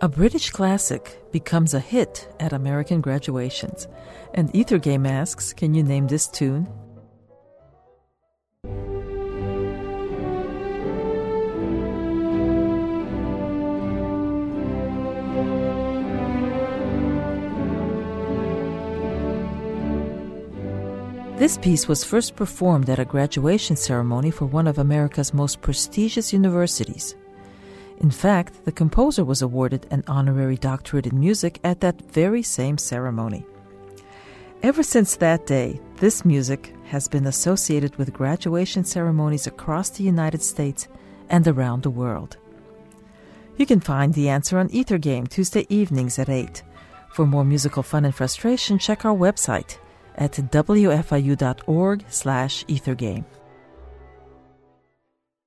A British classic becomes a hit at American graduations. And Ether Game asks, Can you name this tune? This piece was first performed at a graduation ceremony for one of America's most prestigious universities. In fact, the composer was awarded an honorary doctorate in music at that very same ceremony. Ever since that day, this music has been associated with graduation ceremonies across the United States and around the world. You can find the answer on Ether Game Tuesday evenings at 8. For more musical fun and frustration, check our website at wfiu.org slash ethergame.